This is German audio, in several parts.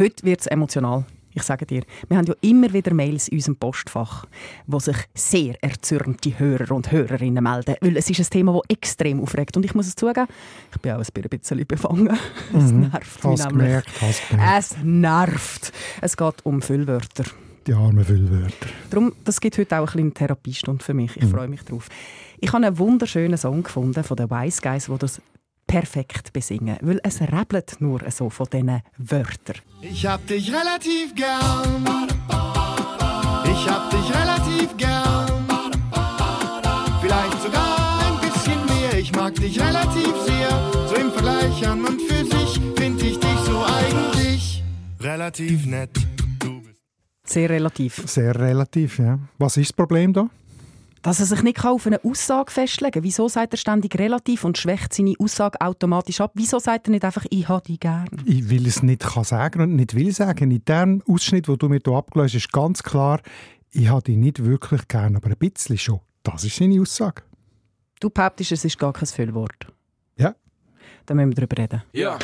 Heute wird es emotional. Ich sage dir, wir haben ja immer wieder Mails in unserem Postfach, wo sich sehr erzürnte Hörer und Hörerinnen melden. Weil es ist ein Thema, das extrem aufregt. Und ich muss es zugeben, ich bin auch ein bisschen befangen. Es Mhm. nervt mich nämlich. Es nervt. Es geht um Füllwörter. Die armen Füllwörter. Darum, das gibt heute auch eine Therapiestunde für mich. Ich freue mich drauf. Ich habe einen wunderschönen Song gefunden von den Wise Guys, wo das perfekt besingen. Weil es rebelt nur so von diesen Wörtern. Ich hab dich relativ gern. Ich hab dich relativ gern. Vielleicht sogar ein bisschen mehr. Ich mag dich relativ sehr. So im Vergleich an und für sich find ich dich so eigentlich relativ nett. Sehr relativ. Sehr relativ, ja. Was ist das Problem da? Dass er sich nicht auf eine Aussage festlegen kann. Wieso sagt er ständig relativ und schwächt seine Aussage automatisch ab? Wieso sagt er nicht einfach, ich habe dich gern? Ich will es nicht kann sagen und nicht will sagen. In dem Ausschnitt, den du mir hier abgelöst hast, ist ganz klar, ich habe dich nicht wirklich gern, aber ein bisschen schon. Das ist seine Aussage. Du behauptest, es ist gar kein Füllwort. Ja. Dann müssen wir darüber reden. Ja.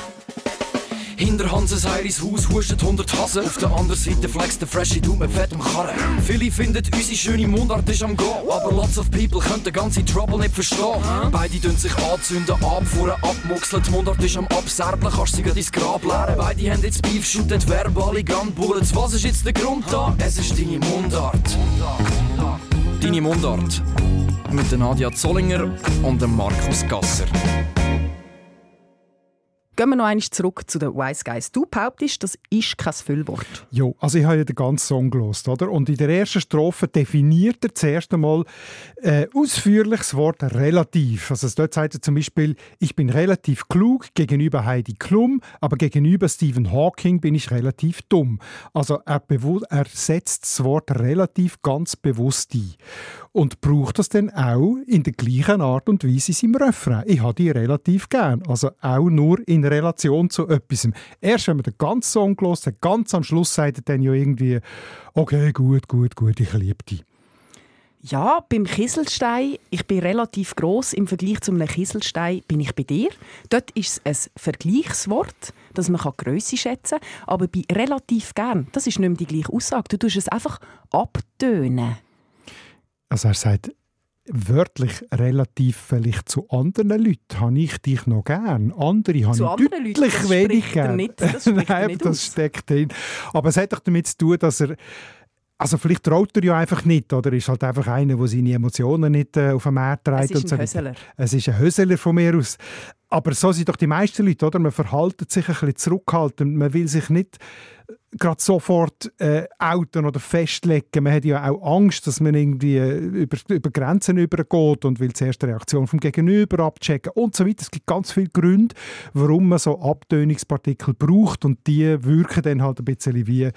Hinter Hanses Heiris Haus hustet 100 Hasen. Auf der anderen Seite flext der Freshie Du mit fettem Karren. Viele finden, unsere schöne Mundart ist am Go. Aber lots of people können den ganzen Trouble nicht verstehen. Beide tun sich anzünden, abfuhren, abmuxeln. Die Mundart ist am Abserblen, kannst sie grad ins Grab leeren. Beide haben jetzt Beef, shooten verbale Gunbullets. Was ist jetzt der Grund da? Es ist deine Mundart. Deine Mundart. Mit Nadia Zollinger und Markus Gasser. Gehen wir noch einmal zurück zu den Wise Guys. Du behauptest, das ist kein Füllwort. Jo, also ich habe ja den ganzen Song gelost, oder? Und in der ersten Strophe definiert er zuerst einmal äh, ausführlich das Wort relativ. Also dort sagt er zum Beispiel, ich bin relativ klug gegenüber Heidi Klum, aber gegenüber Stephen Hawking bin ich relativ dumm. Also er, er setzt das Wort relativ ganz bewusst ein und braucht das dann auch in der gleichen Art und Weise in seinem Refrain. Ich habe die relativ gern. Also auch nur in Relation zu etwas. Erst wenn man den ganzen Song hat, ganz am Schluss sagt er dann ja irgendwie, okay, gut, gut, gut, ich liebe dich. Ja, beim Kieselstein, ich bin relativ groß im Vergleich zu einem Kieselstein bin ich bei dir. Dort ist es ein Vergleichswort, dass man Grösse schätzen kann. Aber bei relativ gern, das ist nicht mehr die gleiche Aussage. Du tust es einfach abtönen. Also er sagt wörtlich relativ vielleicht zu anderen Leuten habe ich dich noch gern. Andere habe Zu ich anderen Leuten, deutlich das wenig er gern. nicht- das Nein, nicht das aus. steckt drin. Aber es hat doch damit zu tun, dass er also vielleicht traut er ja einfach nicht oder ist halt einfach einer, der seine Emotionen nicht äh, auf den Markt trägt. Es ist ein. Höseler. Es ist ein Höseler von mir aus. Aber so sind doch die meisten Leute, oder? Man verhaltet sich ein bisschen zurückhaltend. Man will sich nicht gerade sofort äh, outen oder festlegen. Man hat ja auch Angst, dass man irgendwie äh, über, über Grenzen übergeht und will zuerst die Reaktion vom Gegenüber abchecken und so weiter. Es gibt ganz viele Gründe, warum man so Abtönungspartikel braucht und die wirken dann halt ein bisschen wie,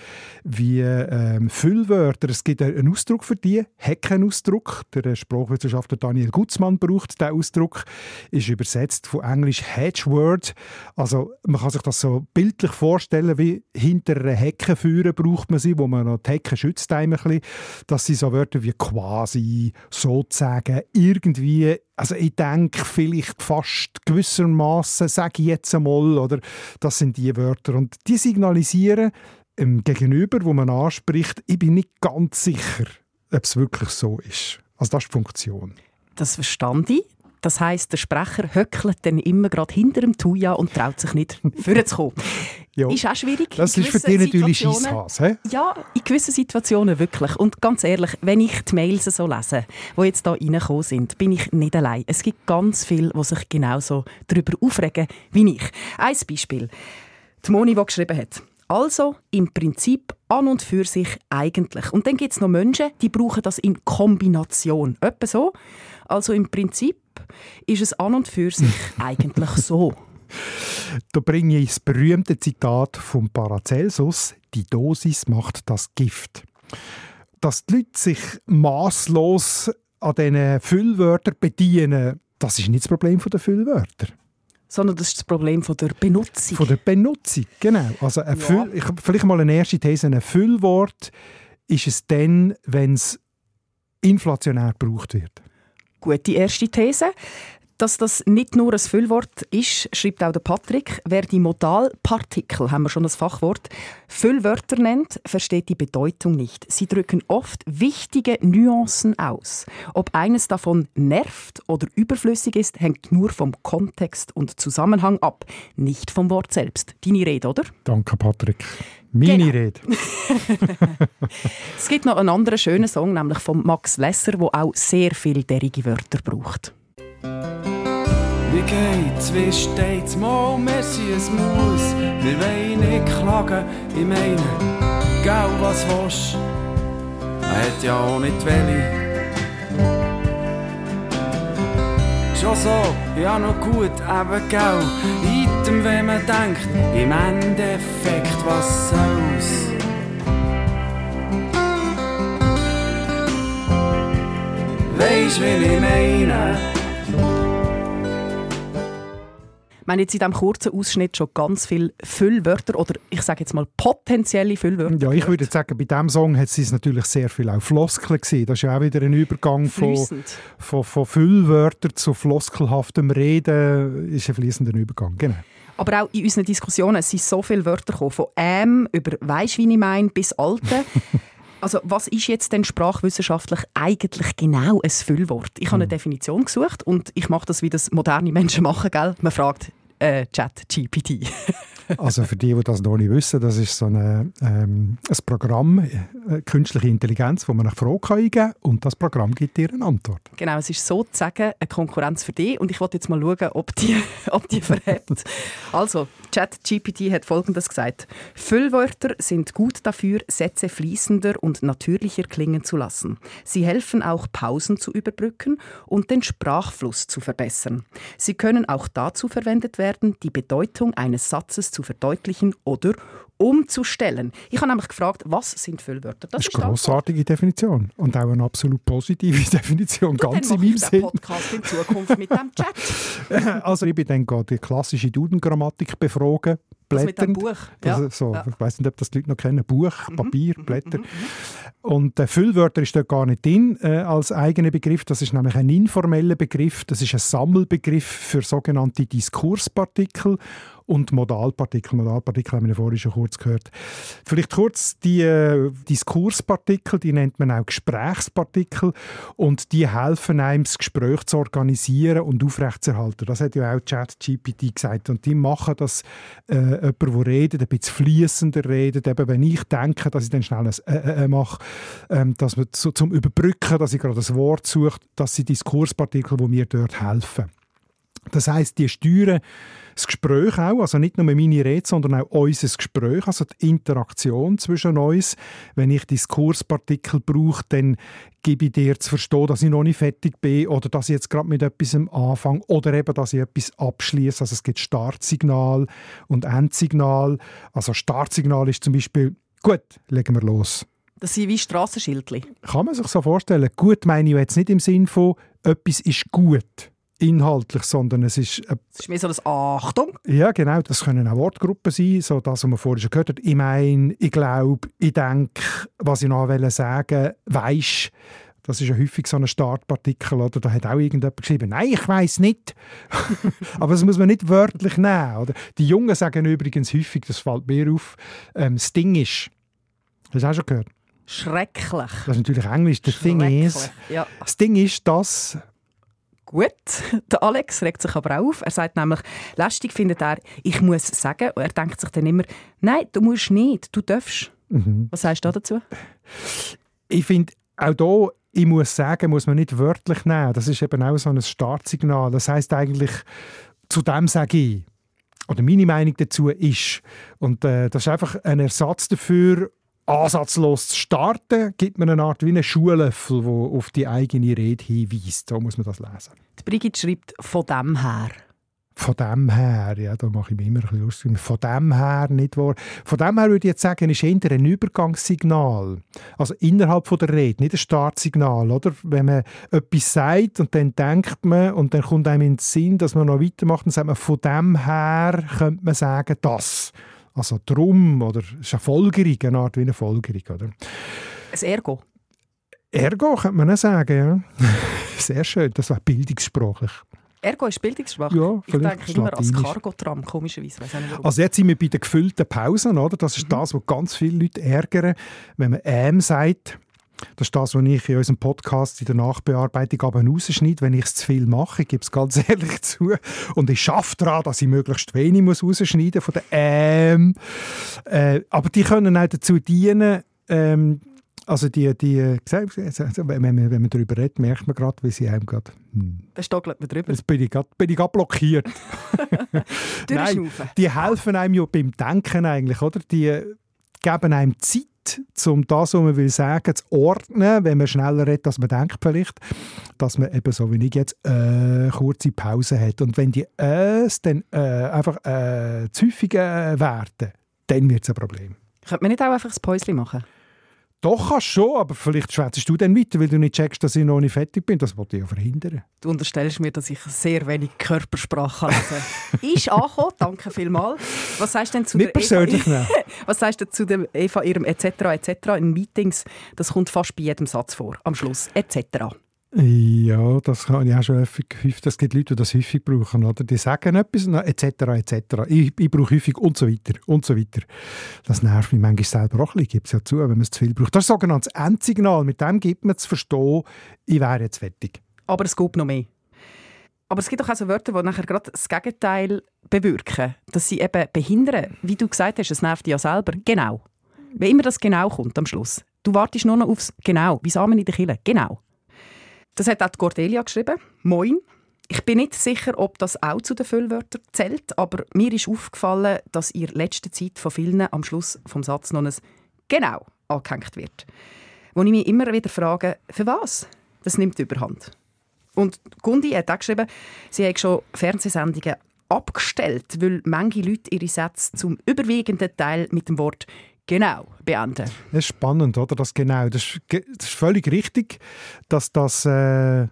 wie ähm, Füllwörter. Es gibt einen Ausdruck für die, Heckenausdruck. Der Sprachwissenschaftler Daniel Gutzmann braucht diesen Ausdruck, ist übersetzt von Englisch Hedgeword. Also man kann sich das so bildlich vorstellen, wie hinter einer Hecke führen braucht man sie, wo man noch die Hecke schützt ein bisschen. Das sind so Wörter wie quasi, sozusagen, irgendwie, also ich denke vielleicht fast gewissermaßen, sage ich jetzt einmal, oder das sind die Wörter und die signalisieren dem Gegenüber, wo man anspricht, ich bin nicht ganz sicher, ob es wirklich so ist. Also das ist die Funktion. Das verstand ich. Das heisst, der Sprecher höckelt dann immer gerade hinter dem Tuja und traut sich nicht, vorzukommen. Ja. Ist auch schwierig. Das ist für dich natürlich hä? Ja, in gewissen Situationen wirklich. Und ganz ehrlich, wenn ich die Mails so lese, die jetzt hier reingekommen sind, bin ich nicht allein. Es gibt ganz viele, die sich genauso darüber aufregen wie ich. Ein Beispiel. Die Moni, die geschrieben hat. Also im Prinzip an und für sich eigentlich. Und dann gibt es noch Menschen, die brauchen das in Kombination. Etwa so. Also im Prinzip ist es an und für sich eigentlich so. Da bringe ich das berühmte Zitat vom Paracelsus: Die Dosis macht das Gift. Dass die Leute sich maßlos an diesen Füllwörtern bedienen, das ist nicht das Problem der Füllwörter. Sondern das ist das Problem von der Benutzung. Von der Benutzung, genau. Also ein Füll, ich, vielleicht mal eine erste These. Ein Füllwort ist es dann, wenn es inflationär gebraucht wird. Gute erste These. Dass das nicht nur ein Füllwort ist, schreibt auch der Patrick. Wer die Modalpartikel, haben wir schon das Fachwort, Füllwörter nennt, versteht die Bedeutung nicht. Sie drücken oft wichtige Nuancen aus. Ob eines davon nervt oder überflüssig ist, hängt nur vom Kontext und Zusammenhang ab, nicht vom Wort selbst. Deine Rede, oder? Danke, Patrick. Meine Genau. Rede. Es gibt noch einen anderen schönen Song, nämlich von Max Lesser, der auch sehr viele derige Wörter braucht. Wie geht's, wie steht's, mal, merci, es muss. Wir wollen nicht klagen, ich meine, gell, was willst Man hat ja auch nicht welche. Schon so, ja noch gut, eben gell. Item, wenn man denkt, im Endeffekt, was soll's. Weisst, wie ich meine? Wir haben jetzt in diesem kurzen Ausschnitt schon ganz viele Füllwörter oder ich sage jetzt mal potenzielle Füllwörter. Ja, ich würde sagen, bei diesem Song hat es natürlich sehr viel auch Floskeln gesehen. Das ist ja auch wieder ein Übergang von, von, von Füllwörtern zu floskelhaftem Reden. Ist ein fließender Übergang, genau. Aber auch in unseren Diskussionen sind so viele Wörter gekommen, von «ähm» über «weisst, wie ich mein» bis «alte». Also was ist jetzt denn sprachwissenschaftlich eigentlich genau ein Füllwort? Ich habe eine Definition gesucht und ich mache das, wie das moderne Menschen machen, gell? Man fragt äh, Chat-GPT. Also für die, die das noch nicht wissen, das ist so eine, ähm, ein Programm, äh, künstliche Intelligenz, wo man eine Frage eingeben kann und das Programm gibt dir eine Antwort. Genau, es ist sozusagen eine Konkurrenz für dich und ich wollte jetzt mal schauen, ob die, ob die verhebt. Also, ChatGPT hat Folgendes gesagt. Füllwörter sind gut dafür, Sätze fließender und natürlicher klingen zu lassen. Sie helfen auch, Pausen zu überbrücken und den Sprachfluss zu verbessern. Sie können auch dazu verwendet werden, die Bedeutung eines Satzes zu verdeutlichen oder umzustellen. Ich habe nämlich gefragt, was sind Füllwörter? Das ist die eine grossartige Definition und auch eine absolut positive Definition, Dann ganz in mache ich meinem den Sinn. Podcast in Zukunft mit dem Chat. Also ich bin dann gerade die klassische Duden-Grammatik befragen, Das mit dem blätternd. Buch. Das, Ja. so, Ja. Mhm. Ich weiß nicht, ob das die Leute noch kennen. Buch, Papier, Blätter. Und äh, Füllwörter ist dort gar nicht drin äh, als eigener Begriff. Das ist nämlich ein informeller Begriff. Das ist ein Sammelbegriff für sogenannte Diskurspartikel und Modalpartikel. Modalpartikel haben wir vorhin schon kurz gehört. Vielleicht kurz die äh, Diskurspartikel, die nennt man auch Gesprächspartikel und die helfen einem, das Gespräch zu organisieren und aufrechtzuerhalten. Das hat ja auch ChatGPT gesagt und die machen das äh, jemand, der redet, ein bisschen fließender redet. Eben, wenn ich denke, dass ich dann schnell ein äh, äh, äh mache, ähm, dass man zu, zum Überbrücken, dass ich gerade das Wort suche, das sind Diskurspartikel, die mir dort helfen. Das heißt, die steuern das Gespräch auch, also nicht nur meine Rede, sondern auch unser Gespräch, also die Interaktion zwischen uns. Wenn ich Diskurspartikel brauche, dann gebe ich dir zu verstehen, dass ich noch nicht fertig bin oder dass ich jetzt gerade mit etwas anfange oder eben, dass ich etwas abschließe. Also es gibt Startsignal und Endsignal. Also Startsignal ist zum Beispiel «Gut, legen wir los». Das sind wie Strassenschildchen. Kann man sich so vorstellen. Gut meine ich jetzt nicht im Sinn von «etwas ist gut» inhaltlich, sondern es ist Das ist mehr so das Achtung. ja, genau. Das können auch Wortgruppen sein, so das, was man vorhin schon gehört hat. Ich meine, ich glaube, ich denke, was ich noch wollte sagen weisst. Das ist ja häufig so ein Startpartikel, oder? Da hat auch irgendjemand geschrieben, nein, ich weiß nicht. Aber das muss man nicht wörtlich nehmen, oder? Die Jungen sagen übrigens häufig, das fällt mir auf, ähm, das Ding ist. Hast du auch schon gehört? Schrecklich. Das ist natürlich Englisch. The thing is. Schrecklich. Ja. Das Ding ist, dass Gut, der Alex regt sich aber auf. Er sagt nämlich, lästig findet er, ich muss sagen. Und er denkt sich dann immer, nein, du musst nicht, du darfst. Was sagst du dazu? ich finde, auch hier, ich muss sagen, muss man nicht wörtlich nehmen. Das ist eben auch so ein Startsignal. Das heißt eigentlich, zu dem sage ich. Oder meine Meinung dazu ist. Und äh, das ist einfach ein Ersatz dafür, ansatzlos zu starten, gibt man eine Art wie einen Schuhlöffel, der auf die eigene Rede hinweist. So muss man das lesen. Die Brigitte schreibt von dem her. Von dem her, ja, da mache ich mich immer ein bisschen lustig. Von dem her nicht wahr. Von dem her würde ich jetzt sagen, ist eher ein Übergangssignal. Also innerhalb von der Rede, nicht ein Startsignal, oder? Wenn man etwas sagt und dann denkt man und dann kommt einem in den Sinn, dass man noch weitermacht, dann sagt man, von dem her könnte man sagen, das. Also drum, oder ist eine Folgerung, eine Art wie eine Folgerung, oder? Ein Ergo. Ergo könnte man auch sagen, ja. Sehr schön, das war bildungssprachlich. Ergo ist Bildungssprache. Ja, ich denke immer als Latinisch. Cargotram, komischerweise. Also jetzt sind wir bei den gefüllten Pausen, oder? Das ist das, was ganz viele Leute ärgern, wenn man «ähm» sagt. Das ist das, was ich in unserem Podcast in der Nachbearbeitung aber rausschneide, wenn ich es zu viel mache. Ich gebe es ganz ehrlich zu. Und ich schaffe daran, dass ich möglichst wenig muss rausschneiden von den «ähm». Äh, aber die können auch dazu dienen, ähm, also die, die, also wenn man, wenn man darüber redet, merkt man gerade, wie sie einem gerade... Hm, Da stockelt man drüber. Jetzt bin ich gerade, bin ich gerade blockiert. Durchschnaufen. die helfen einem ja beim Denken eigentlich, oder? Die geben einem Zeit, um das, was man will sagen, zu ordnen, wenn man schneller redet, als man denkt vielleicht, dass man eben so wie ich jetzt äh, kurze Pause hat. Und wenn die Äs dann äh, einfach äh, zu häufig äh, werden, dann wird es ein Problem. Könnte man nicht auch einfach ein Päuschen machen? Doch, kannst schon, aber vielleicht schwätzt du dann weiter, weil du nicht checkst, dass ich noch nicht fertig bin. Das wollte ich ja verhindern. Du unterstellst mir, dass ich sehr wenig Körpersprache kann lesen Ist angekommen, danke vielmals. Was sagst du denn zu Nicht der Eva? Was sagst du zu dem Eva, ihrem etc. etc. in Meetings? Das kommt fast bei jedem Satz vor. Am Schluss etc. Ja, das habe ich auch schon häufig. Es gibt Leute, die das häufig brauchen. Oder? Die sagen etwas, etc. etc. Ich, ich brauche häufig und so weiter. Und so weiter. Das nervt mich manchmal selber auch ein bisschen. Gibt es ja zu, wenn man es zu viel braucht. Das ist ein sogenanntes Endsignal. Mit dem gibt man zu verstehen, ich wäre jetzt fertig. Aber es gibt noch mehr. Aber es gibt auch so Wörter, die nachher gerade das Gegenteil bewirken. Dass sie eben behindern. Wie du gesagt hast, es nervt dich ja selber. Genau. Wenn immer das Genau kommt am Schluss. Du wartest nur noch aufs Genau. Wie Samen in der Kille. Genau. Das hat auch Cordelia geschrieben. Moin. Ich bin nicht sicher, ob das auch zu den Füllwörtern zählt, aber mir ist aufgefallen, dass in letzter Zeit von vielen am Schluss vom Satz noch ein «Genau» angehängt wird. Wo ich mich immer wieder frage, für was? Das nimmt überhand. Und Gundi hat auch geschrieben, sie hat schon Fernsehsendungen abgestellt, weil manche Leute ihre Sätze zum überwiegenden Teil mit dem Wort «genau» beenden. Das ist spannend, oder? Das genau. Das ist, das ist völlig richtig, dass das äh,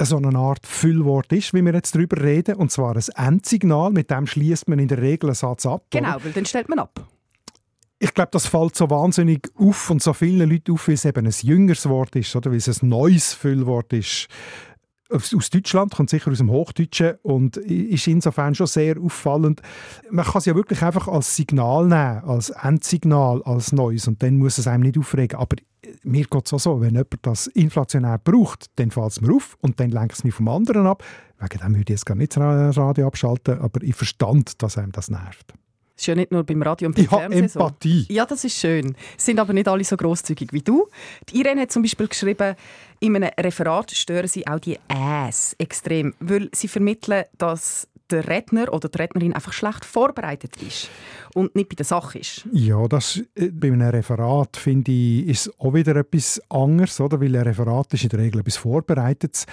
so eine Art Füllwort ist, wie wir jetzt darüber reden. Und zwar ein Endsignal, mit dem schließt man in der Regel einen Satz ab. oder? Genau, weil dann stellt man ab. Ich glaube, das fällt so wahnsinnig auf und so vielen Leuten auf, weil es eben ein jüngeres Wort ist, oder? weil es ein neues Füllwort ist. Aus Deutschland, kommt sicher aus dem Hochdeutschen und ist insofern schon sehr auffallend. Man kann es ja wirklich einfach als Signal nehmen, als Endsignal, als Neues und dann muss es einem nicht aufregen. Aber mir geht es auch so, wenn jemand das inflationär braucht, dann fällt es mir auf und dann lenkt es mich vom anderen ab. Wegen dem würde ich jetzt gar nicht das Radio abschalten, aber ich verstand, dass einem das nervt. Das ist ja nicht nur beim Radio und beim Ich habe Fernsehen so. Empathie. Ja, das ist schön. Sind aber nicht alle so großzügig wie du. Die Irene hat zum Beispiel geschrieben, in einem Referat stören sie auch die Äs extrem, weil sie vermitteln, dass der Redner oder die Rednerin einfach schlecht vorbereitet ist und nicht bei der Sache ist. Ja, das, äh, bei einem Referat finde ich, ist auch wieder etwas anderes, oder? weil ein Referat ist in der Regel etwas Vorbereitetes.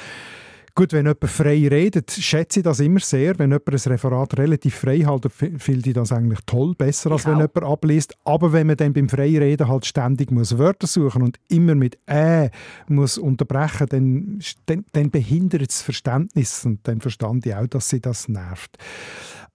Gut, wenn jemand frei redet, schätze ich das immer sehr. Wenn jemand ein Referat relativ frei hält, finde ich das eigentlich toll, besser, als Ich wenn auch. jemand abliest. Aber wenn man dann beim Freireden halt ständig muss Wörter suchen und immer mit «äh» muss unterbrechen, dann, dann, dann behindert es das Verständnis. Und dann verstand ich auch, dass sie das nervt.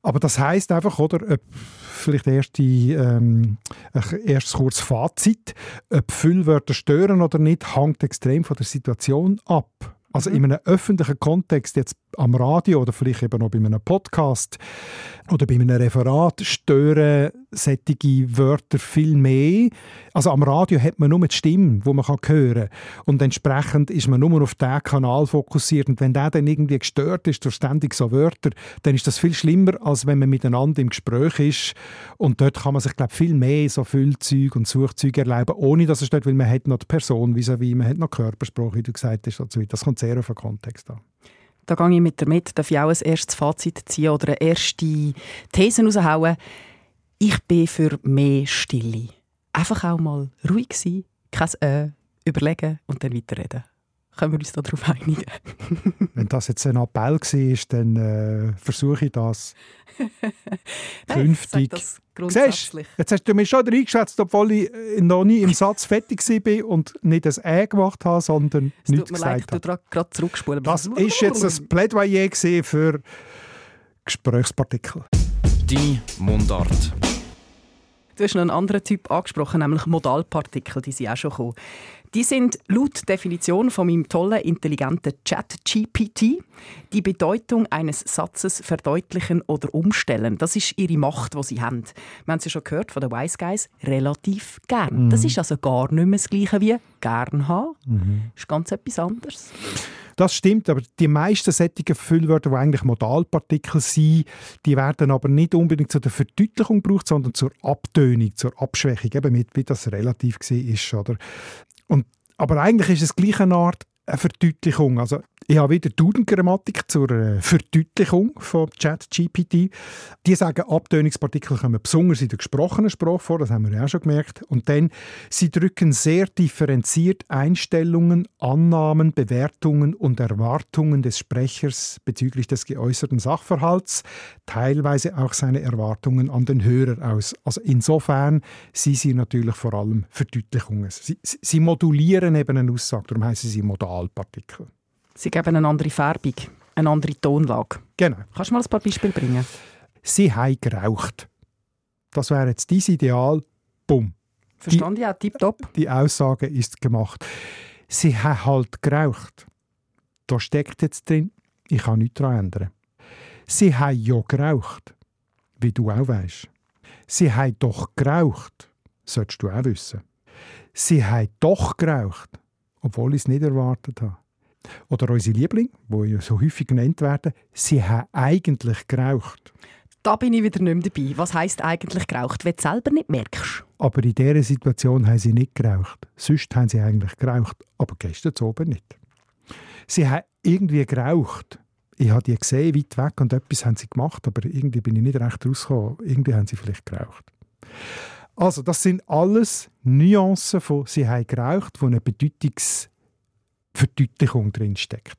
Aber das heißt einfach, oder, ob vielleicht erste, ähm, ein erstes kurzes Fazit, ob Füllwörter stören oder nicht, hängt extrem von der Situation ab. Also in einem öffentlichen Kontext, jetzt am Radio oder vielleicht eben auch bei einem Podcast oder bei einem Referat, stören solche Wörter viel mehr. Also am Radio hat man nur die Stimme, die man hören kann. Und entsprechend ist man nur auf diesen Kanal fokussiert. Und wenn der dann irgendwie gestört ist durch ständig so Wörter, dann ist das viel schlimmer, als wenn man miteinander im Gespräch ist. Und dort kann man sich, glaube ich, viel mehr so Füllzeug und Suchzeug erleben, ohne dass es stört, weil man hat noch die Person vis-à-vis, man hat noch Körpersprache, wie du gesagt hast. weiter. Das kommt sehr auf den Kontext an. Da gehe ich mit dir mit, darf ich auch ein erstes Fazit ziehen oder eine erste These raushauen. Ich bin für mehr Stille. Einfach auch mal ruhig sein, kein «äh», überlegen und dann weiterreden. Können wir uns darauf einigen? Wenn das jetzt ein Appell war, dann äh, versuche ich das Nein, künftig. ich sage das jetzt hast du mich schon reingeschätzt, obwohl ich äh, noch nie im Satz fertig war und nicht ein «Ä» gemacht habe, sondern Es nichts gesagt ich habe. gerade zurückspulen. Das ist jetzt ein Plädoyer für Gesprächspartikel. Die Mundart. Du hast noch einen anderen Typ angesprochen, nämlich Modalpartikel, die sind auch schon gekommen. Die sind laut Definition von meinem tollen, intelligenten Chat-GPT die Bedeutung eines Satzes verdeutlichen oder umstellen. Das ist ihre Macht, die sie haben. Wir haben ja schon gehört von den Wise Guys, relativ gern. Mhm. Das ist also gar nicht mehr das Gleiche wie gern haben. Mhm. Das ist ganz etwas anderes. Das stimmt, aber die meisten sättigen Füllwörter, die eigentlich Modalpartikel sind, die werden aber nicht unbedingt zu der Verdeutlichung gebraucht, sondern zur Abtönung, zur Abschwächung, eben mit, wie das relativ war. Oder? Und, aber eigentlich ist es gleich eine Art eine Verdeutlichung. Also ich habe wieder Duden-Grammatik zur äh, Verdeutlichung von ChatGPT. Die sagen, Abtönungspartikel kommen besonders in der gesprochenen Sprache vor, das haben wir ja auch schon gemerkt. Und dann, sie drücken sehr differenziert Einstellungen, Annahmen, Bewertungen und Erwartungen des Sprechers bezüglich des geäußerten Sachverhalts, teilweise auch seine Erwartungen an den Hörer aus. Also insofern sind sie natürlich vor allem Verdeutlichungen. Sie, sie, modulieren eben eine Aussage, darum heißen sie Modalpartikel. Sie geben eine andere Färbung, eine andere Tonlage. Genau. Kannst du mal ein paar Beispiele bringen? Sie haben geraucht. Das wäre jetzt dein Ideal. Bumm. Verstand ich auch, tipptopp. Die Aussage ist gemacht. Sie haben halt geraucht. Da steckt jetzt drin, ich kann nichts daran ändern. Sie haben ja geraucht. Wie du auch weißt. Sie haben doch geraucht. Solltest du auch wissen. Sie haben doch geraucht. Obwohl ich es nicht erwartet habe. Oder unsere Lieblinge, die ja so häufig genannt werden, sie haben eigentlich geraucht. Da bin ich wieder nicht mehr dabei. Was heisst eigentlich geraucht, wenn du selber nicht merkst? Aber in dieser Situation haben sie nicht geraucht. Sonst haben sie eigentlich geraucht, aber gestern oben nicht. Sie haben irgendwie geraucht. Ich habe die gesehen, weit weg, und etwas haben sie gemacht, aber irgendwie bin ich nicht recht rausgekommen. Irgendwie haben sie vielleicht geraucht. Also, das sind alles Nuancen von «sie haben geraucht», wo eine Bedeutungsverdeutlichung drinsteckt.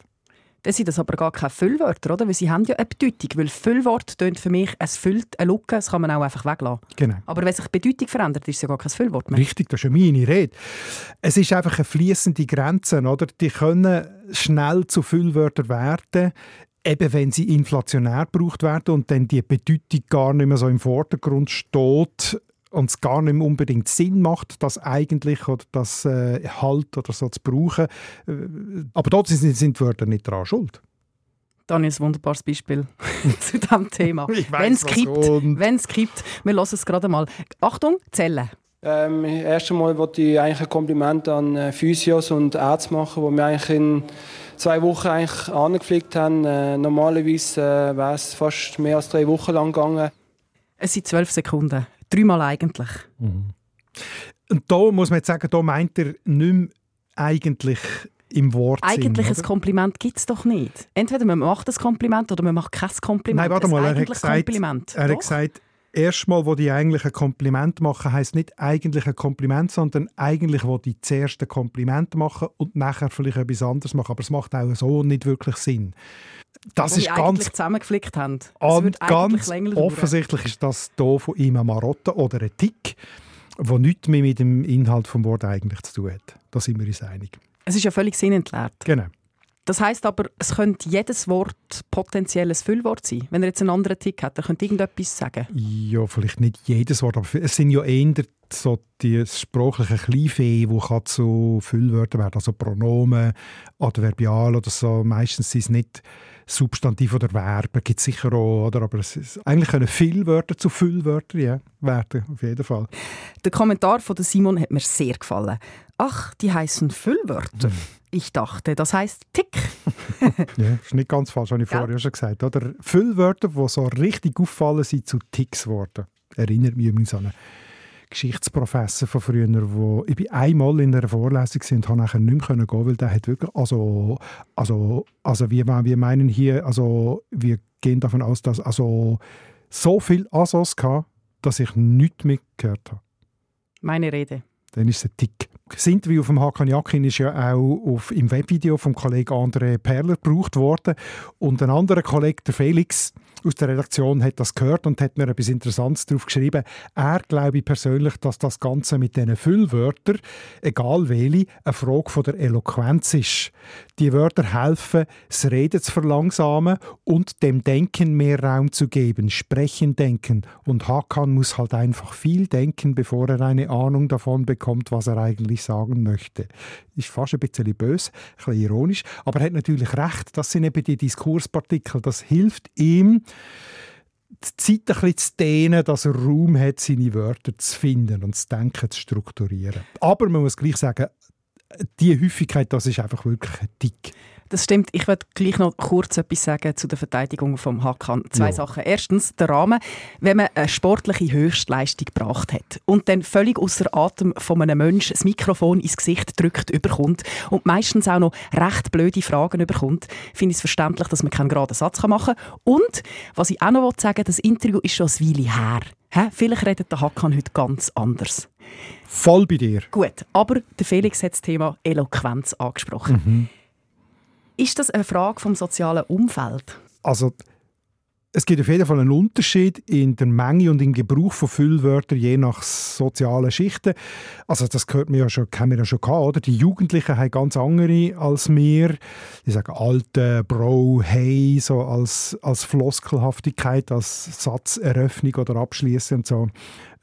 Dann sind das aber gar keine Füllwörter, oder? Weil sie haben ja eine Bedeutung. Weil Füllwort tönt für mich, es füllt eine Lücke, das kann man auch einfach weglassen. Genau. Aber wenn sich die Bedeutung verändert, ist es ja gar kein Füllwort mehr. Richtig, das ist ja meine Rede. Es ist einfach eine fließende Grenze, oder? Die können schnell zu Füllwörtern werden, eben wenn sie inflationär gebraucht werden und dann die Bedeutung gar nicht mehr so im Vordergrund steht und es gar nicht mehr unbedingt Sinn macht, das eigentlich oder das äh, Halt oder so zu brauchen. Äh, Aber dort sind, sind die Wörter nicht daran schuld. Dann ist ein wunderbares Beispiel zu diesem Thema. Wenn es kippt, wenn es kippt, wir hören es gerade mal. Achtung, Zellen. Ähm, erst einmal wollte ich eigentlich ein Kompliment an äh, Physios und Ärzte machen, die wir eigentlich in zwei Wochen eigentlich angepflegt haben. Äh, normalerweise äh, wäre es fast mehr als drei Wochen lang gegangen. Es sind zwölf Sekunden. Dreimal eigentlich. Und da muss man jetzt sagen, da meint er nicht mehr eigentlich im Wort Eigentlich ein? Kompliment gibt es doch nicht. Entweder man macht ein Kompliment oder man macht kein Kompliment. Nein, warte mal, ein er hat gesagt, Kompliment. er hat gesagt erstmal, wo die eigentlich ein Kompliment machen, heißt nicht eigentlich ein Kompliment, sondern eigentlich, wo die zuerst ein Kompliment machen und nachher vielleicht etwas anderes machen. Aber es macht auch so nicht wirklich Sinn. Das Wo die ist eigentlich ganz, zusammengeflickt haben. Und ganz offensichtlich ist das hier von ihm eine Marotte oder ein Tick, der nichts mehr mit dem Inhalt des Wort eigentlich zu tun hat. Da sind wir uns einig. Es ist ja völlig sinnentleert. Genau. Das heißt aber, es könnte jedes Wort potenziell ein Füllwort sein. Wenn er jetzt einen anderen Tick hat, er könnte irgendetwas sagen. Ja, vielleicht nicht jedes Wort, aber es sind ja eher so die sprachlichen Kleinfee, die kann zu Füllwörtern werden, also Pronomen, Adverbial oder so. Meistens sind es nicht Substantiv oder Verben, gibt es sicher auch, oder? aber es ist, eigentlich können Füllwörter zu Füllwörtern ja, werden, auf jeden Fall. Der Kommentar von der Simon hat mir sehr gefallen. Ach, die heißen Füllwörter. Ich dachte, das heißt Tick. Ja, ist nicht ganz falsch, habe ich Gell? vorher schon gesagt. Oder? Füllwörter, die so richtig auffallen, sind zu Ticks geworden. Erinnert mich übrigens an einen Geschichtsprofessor von früher, wo ich bin einmal in einer Vorlesung gewesen und konnte nachher nicht mehr gehen, weil der hat wirklich, also, also, also wir, wir meinen hier, also wir gehen davon aus, dass also so viel Asos hatte, dass ich nichts mehr gehört habe. Meine Rede. Dann ist es ein Tick. Das Interview vom Hakan Yakin ist ja auch auf, im Webvideo vom Kollegen André Perler gebraucht worden. Und ein anderer Kollege, der Felix, aus der Redaktion hat das gehört und hat mir etwas Interessantes darauf geschrieben. Er glaube persönlich, dass das Ganze mit diesen Füllwörtern, egal welche, eine Frage von der Eloquenz ist. Die Wörter helfen, das Reden zu verlangsamen und dem Denken mehr Raum zu geben. Sprechen, denken. Und Hakan muss halt einfach viel denken, bevor er eine Ahnung davon bekommt, was er eigentlich sagen möchte. Ist fast ein bisschen böse, ein bisschen ironisch, aber er hat natürlich recht. Das sind eben die Diskurspartikel. Das hilft ihm, die Zeit ein bisschen zu dehnen, dass er Raum hat, seine Wörter zu finden und das Denken zu strukturieren. Aber man muss gleich sagen, die Häufigkeit, das ist einfach wirklich dick. Das stimmt. Ich werde gleich noch kurz etwas sagen zu der Verteidigung vom Hakan. Zwei ja. Sachen. Erstens der Rahmen. Wenn man eine sportliche Höchstleistung gebracht hat und dann völlig außer Atem von einem Menschen das Mikrofon ins Gesicht drückt, überkommt und meistens auch noch recht blöde Fragen überkommt, finde ich es verständlich, dass man keinen geraden Satz machen kann. Und, was ich auch noch sagen das Interview ist schon ein Weile her. Hä? Vielleicht redet der Hakan heute ganz anders. Voll bei dir. Gut, aber der Felix hat das Thema Eloquenz angesprochen. Mhm. Ist das eine Frage vom sozialen Umfeld? Also es gibt auf jeden Fall einen Unterschied in der Menge und im Gebrauch von Füllwörtern je nach sozialen Schichten. Also das gehört mir ja schon, kennen wir ja schon gehabt, oder? Die Jugendlichen haben ganz andere als wir. Die sagen alte, Bro, hey, so als, als Floskelhaftigkeit, als Satzeröffnung oder Abschließen und so.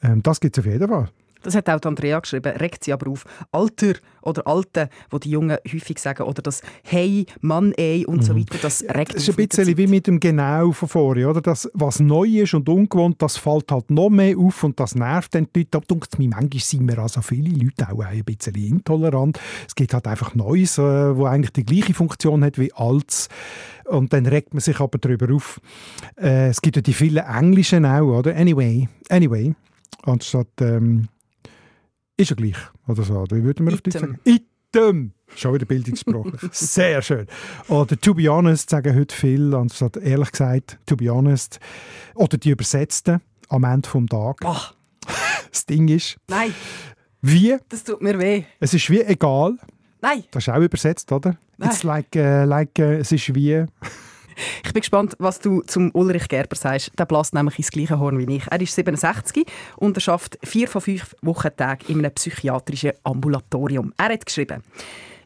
Ähm, das gibt es auf jeden Fall. Das hat auch Andrea geschrieben, regt sie aber auf Alter oder Alte, wo die Jungen häufig sagen, oder das Hey, Mann, ey und mhm. so weiter, das regt Das ist ein bisschen wie mit dem Genau von vorher, oder? Das, was neu ist und ungewohnt, das fällt halt noch mehr auf und das nervt dann die Leute. Da mir, manchmal sind wir also viele Leute auch ein bisschen intolerant. Es gibt halt einfach Neues, äh, wo eigentlich die gleiche Funktion hat wie Altes und dann regt man sich aber darüber auf. Äh, es gibt ja die vielen Englischen auch, oder? Anyway, anyway, anstatt ähm, ist ja gleich. Oder so. Wie würden wir auf Deutsch sagen? Item. Schon wieder bildungssprachlich. Sehr schön. Oder to be honest sagen heute viel, anstatt ehrlich gesagt, to be honest. Oder die Übersetzten am Ende des Tages. Ach. Das Ding ist. Nein. Wie? Das tut mir weh. Es ist wie egal. Nein. Das ist auch übersetzt, oder? Nein. It's like, uh, like uh, es ist wie. Ich bin gespannt, was du zum Ulrich Gerber sagst. Der bläst nämlich ins gleiche Horn wie ich. Er ist 67 und er schafft vier von fünf Wochentagen in einem psychiatrischen Ambulatorium. Er hat geschrieben,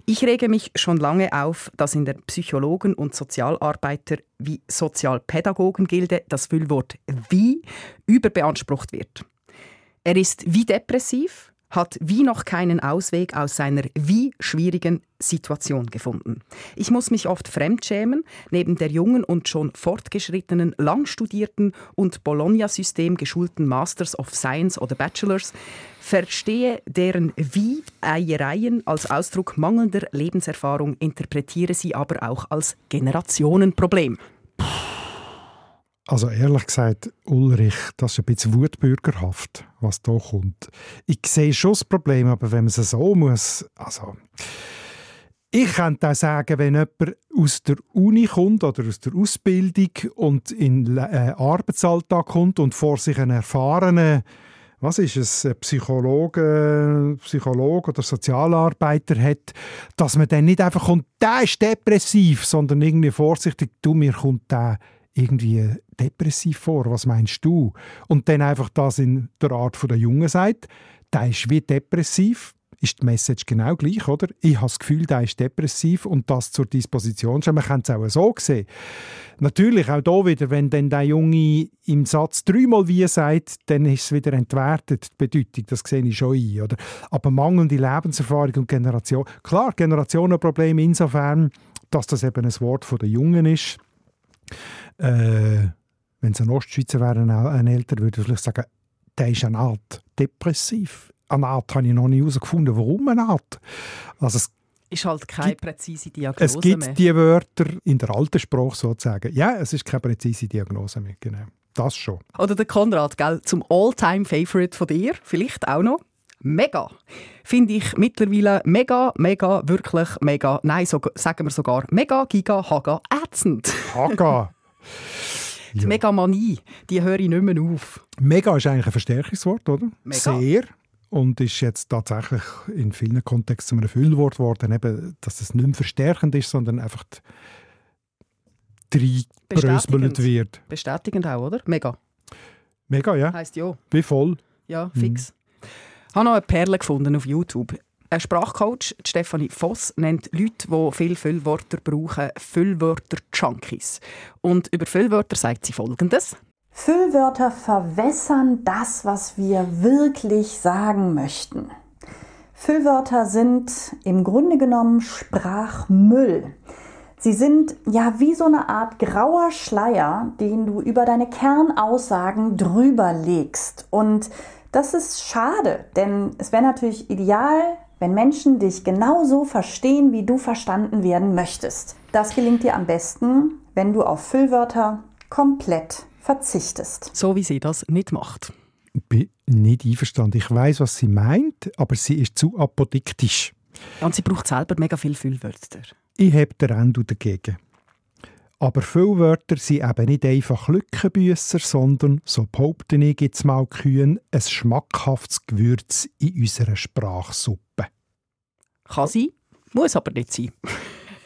ich rege mich schon lange auf, dass in der Psychologen- und Sozialarbeiter wie Sozialpädagogengilde das Füllwort wie überbeansprucht wird. Er ist wie depressiv, hat wie noch keinen Ausweg aus seiner wie schwierigen Situation gefunden. Ich muss mich oft fremdschämen, neben der jungen und schon fortgeschrittenen, lang studierten und Bologna-System geschulten Masters of Science oder Bachelors, verstehe deren Wie-Eiereien als Ausdruck mangelnder Lebenserfahrung, interpretiere sie aber auch als Generationenproblem. Also ehrlich gesagt, Ulrich, das ist ein bisschen wutbürgerhaft, was da kommt. Ich sehe schon das Problem, aber wenn man es so muss, also... Ich könnte auch sagen, wenn jemand aus der Uni kommt oder aus der Ausbildung und in den äh, Arbeitsalltag kommt und vor sich einen erfahrenen, was ist es, Psychologe, Psychologe oder Sozialarbeiter hat, dass man dann nicht einfach kommt, der ist depressiv, sondern irgendwie vorsichtig, du, mir kommt der irgendwie depressiv vor. Was meinst du? Und dann einfach das in der Art der Jungen sagt, der ist wie depressiv, ist die Message genau gleich, oder? Ich habe das Gefühl, der ist depressiv und das zur Disposition stellen. Man kann es auch so sehen. Natürlich, auch hier wieder, wenn dann der Junge im Satz dreimal wie sagt, dann ist es wieder entwertet, die Bedeutung, das sehe ich schon ein. Oder? Aber mangelnde Lebenserfahrung und Generation, klar, Generationenproblem insofern, dass das eben ein Wort der Jungen ist, äh, wenn es ein Ostschweizer wäre, ein Älter, würde ich vielleicht sagen, der ist eine Art depressiv. Eine Art habe ich noch nie herausgefunden. Warum eine Art? Also es ist halt keine gibt, präzise Diagnose Es gibt mehr. die Wörter in der alten Sprache sozusagen. Ja, es ist keine präzise Diagnose mehr, genau. Das schon. Oder der Konrad, gell, zum All-Time-Favorite von dir, vielleicht auch noch. Mega. Finde ich mittlerweile mega, mega, wirklich mega, nein, so, sagen wir sogar mega, giga, haga, ätzend. Haga. Die ja. Megamanie, die höre ich nicht mehr auf. Mega ist eigentlich ein Verstärkungswort, oder? Mega. Sehr. Und ist jetzt tatsächlich in vielen Kontexten ein Füllwort geworden, eben, dass es nicht mehr verstärkend ist, sondern einfach reinbröselt wird. Bestätigend auch, oder? Mega. Mega, ja. Heißt ja. Wie voll. Ja, fix. Ich habe noch eine Perle gefunden auf YouTube. Ein Sprachcoach, Stefanie Voss, nennt Leute, die viele Füllwörter brauchen, Füllwörter-Junkies. Und über Füllwörter sagt sie Folgendes. Füllwörter verwässern das, was wir wirklich sagen möchten. Füllwörter sind im Grunde genommen Sprachmüll. Sie sind ja wie so eine Art grauer Schleier, den du über deine Kernaussagen drüber legst. Und das ist schade, denn es wäre natürlich ideal, wenn Menschen dich genauso verstehen, wie du verstanden werden möchtest. Das gelingt dir am besten, wenn du auf Füllwörter komplett verzichtest. So wie sie das nicht macht. Ich bin nicht einverstanden. Ich weiß, was sie meint, aber sie ist zu apodiktisch. Und sie braucht selber mega viel Füllwörter. Ich habe den Endo dagegen. Aber Füllwörter sind eben nicht einfach Lückenbüsser, sondern, so behaupte ich jetzt mal kühn, ein schmackhaftes Gewürz in unserer Sprachsuppe. Kann sein, muss aber nicht sein.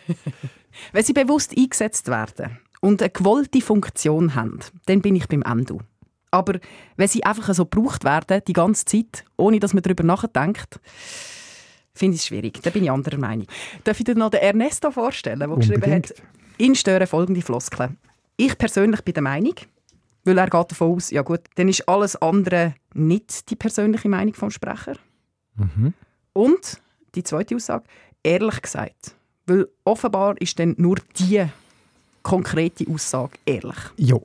Wenn sie bewusst eingesetzt werden und eine gewollte Funktion haben, dann bin ich beim Endo. Aber wenn sie einfach so gebraucht werden, die ganze Zeit, ohne dass man darüber nachdenkt, finde ich es schwierig. Da bin ich anderer Meinung. Darf ich dir noch den Ernesto vorstellen, der geschrieben hat, ihn stören folgende Floskeln. Ich persönlich bin der Meinung, weil er geht davon aus, ja gut, dann ist alles andere nicht die persönliche Meinung vom Sprecher. Und die zweite Aussage, ehrlich gesagt. Weil offenbar ist dann nur die konkrete Aussage ehrlich. Ja,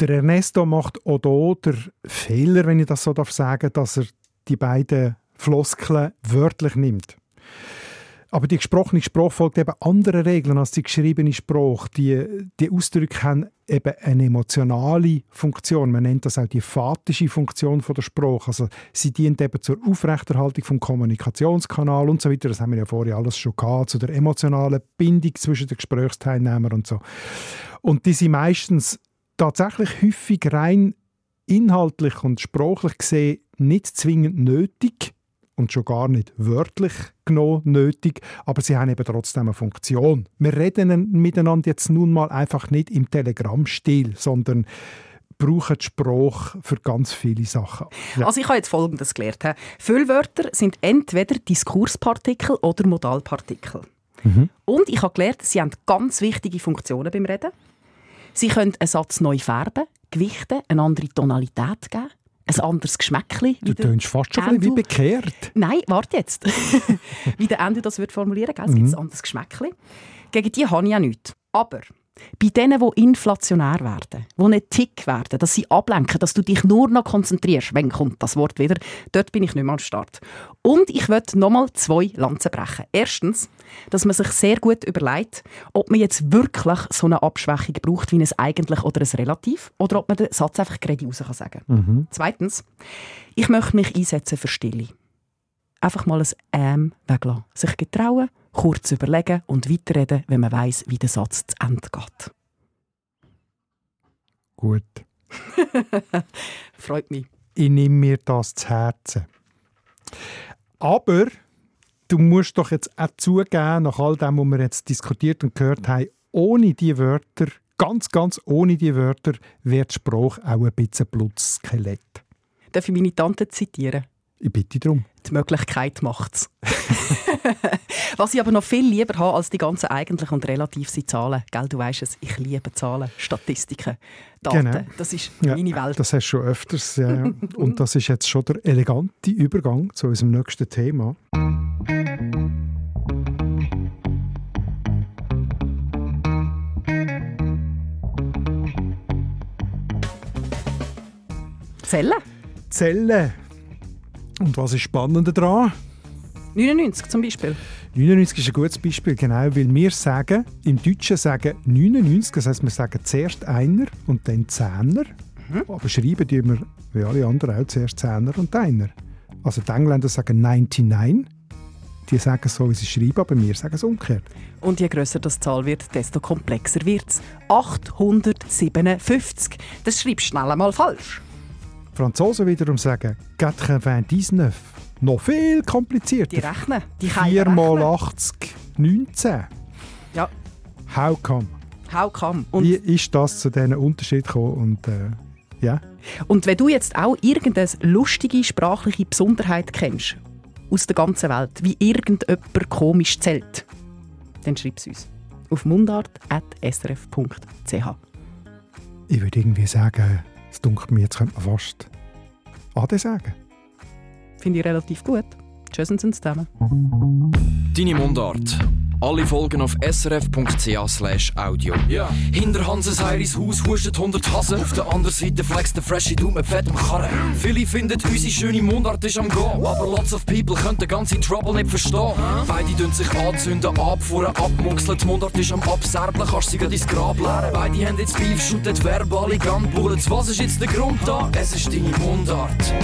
der Ernesto macht auch hier den Fehler, wenn ich das so darf sagen, dass er die beiden Floskeln wörtlich nimmt. Aber die gesprochene Sprache folgt eben anderen Regeln als die geschriebene Sprache. Die, die Ausdrücke haben eben eine emotionale Funktion. Man nennt das auch die phatische Funktion von der Sprache. Also sie dient eben zur Aufrechterhaltung vom Kommunikationskanal und so weiter. Das haben wir ja vorher alles schon gehabt, zu der emotionalen Bindung zwischen den Gesprächsteilnehmern und so. Und die sind meistens tatsächlich häufig rein inhaltlich und sprachlich gesehen nicht zwingend nötig und schon gar nicht wörtlich genommen nötig, aber sie haben eben trotzdem eine Funktion. Wir reden miteinander jetzt nun mal einfach nicht im Telegram-Stil, sondern brauchen die Sprache für ganz viele Sachen. Ja. Also ich habe jetzt Folgendes gelernt. he. Füllwörter sind entweder Diskurspartikel oder Modalpartikel. Und ich habe gelernt, sie haben ganz wichtige Funktionen beim Reden. Sie können einen Satz neu färben, gewichten, eine andere Tonalität geben, ein anderes Geschmäckchen. Du tönst fast schon wie bekehrt. Nein, warte jetzt. wie der Ende das wird formulieren, gell? es gibt ein anderes Geschmäckchen. Gegen die habe ich ja nichts. Aber bei denen, die inflationär werden, die einen Tick werden, dass sie ablenken, dass du dich nur noch konzentrierst, wenn kommt das Wort wieder, dort bin ich nicht mehr am Start. Und ich möchte nochmal zwei Lanzen brechen. Erstens, dass man sich sehr gut überlegt, ob man jetzt wirklich so eine Abschwächung braucht, wie ein eigentlich oder ein relativ, oder ob man den Satz einfach gerade raus kann sagen Zweitens, ich möchte mich einsetzen für Stille einfach mal ein «ähm» weglassen. Sich getrauen, kurz überlegen und weiterreden, wenn man weiß, wie der Satz zu Ende geht. Gut. Freut mich. ich nehme mir das zu Herzen. Aber du musst doch jetzt auch zugeben, nach all dem, was wir jetzt diskutiert und gehört haben, ohne die Wörter, ganz, ganz ohne die Wörter, wird Sprache auch ein bisschen Blutskelett. Darf ich meine Tante zitieren? Ich bitte darum. Die Möglichkeit macht's. Was ich aber noch viel lieber habe als die ganzen eigentlichen und relativen Zahlen. Gell, du weißt es, ich liebe Zahlen, Statistiken, Daten. Genau. Das ist Ja, meine Welt. Das hast du schon öfters. Ja, ja. Und das ist jetzt schon der elegante Übergang zu unserem nächsten Thema. Zellen? Zellen. Und was ist spannender daran? 99 zum Beispiel. 99 ist ein gutes Beispiel, genau, weil wir sagen, im Deutschen sagen 99, das heisst, wir sagen zuerst Einer und dann Zehner. Aber schreiben tun wir, wie alle anderen auch, zuerst Zehner und Einer. Also die Engländer sagen 99, die sagen so, wie sie schreiben, aber wir sagen es umgekehrt. Und je grösser das Zahl wird, desto komplexer wird es. 857. Das schreibst du schnell einmal falsch. Franzosen wiederum sagen 99, noch viel komplizierter. Die rechnen. Die können 4 mal rechnen. 80, 19. Ja. How come? How come? Und, Wie ist das zu diesen Unterschied gekommen? Und, äh, ja. und wenn du jetzt auch irgendeine lustige sprachliche Besonderheit kennst, aus der ganzen Welt, wie irgendjemand komisch zählt, dann schreib es uns auf mundart.srf.ch. Ich würde irgendwie sagen, es dunkelt mir, jetzt könnte man fast Ade sagen. Finde ich relativ gut. Tschüss zusammen. Deine Mundart. Alle Folgen auf srf.ch audio. Ja. Hinter Hanses Heiris Haus huschen 100 Hasen. Auf der anderen Seite flext der Freshy Dude mit fettem Karren. Viele finden, unsere schöne Mundart ist am Gehen. Aber lots of people können den ganzen Trouble nicht verstehen. Beide dünn sich anzünden, abfuhren, abmuxeln. Die Mundart ist am Abserblen, kannst sie ins Grab leeren. Beide haben jetzt Beef, shooten verbale Gunbullets. Was ist jetzt der Grund da? Es ist deine Mundart.